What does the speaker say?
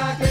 muchachos.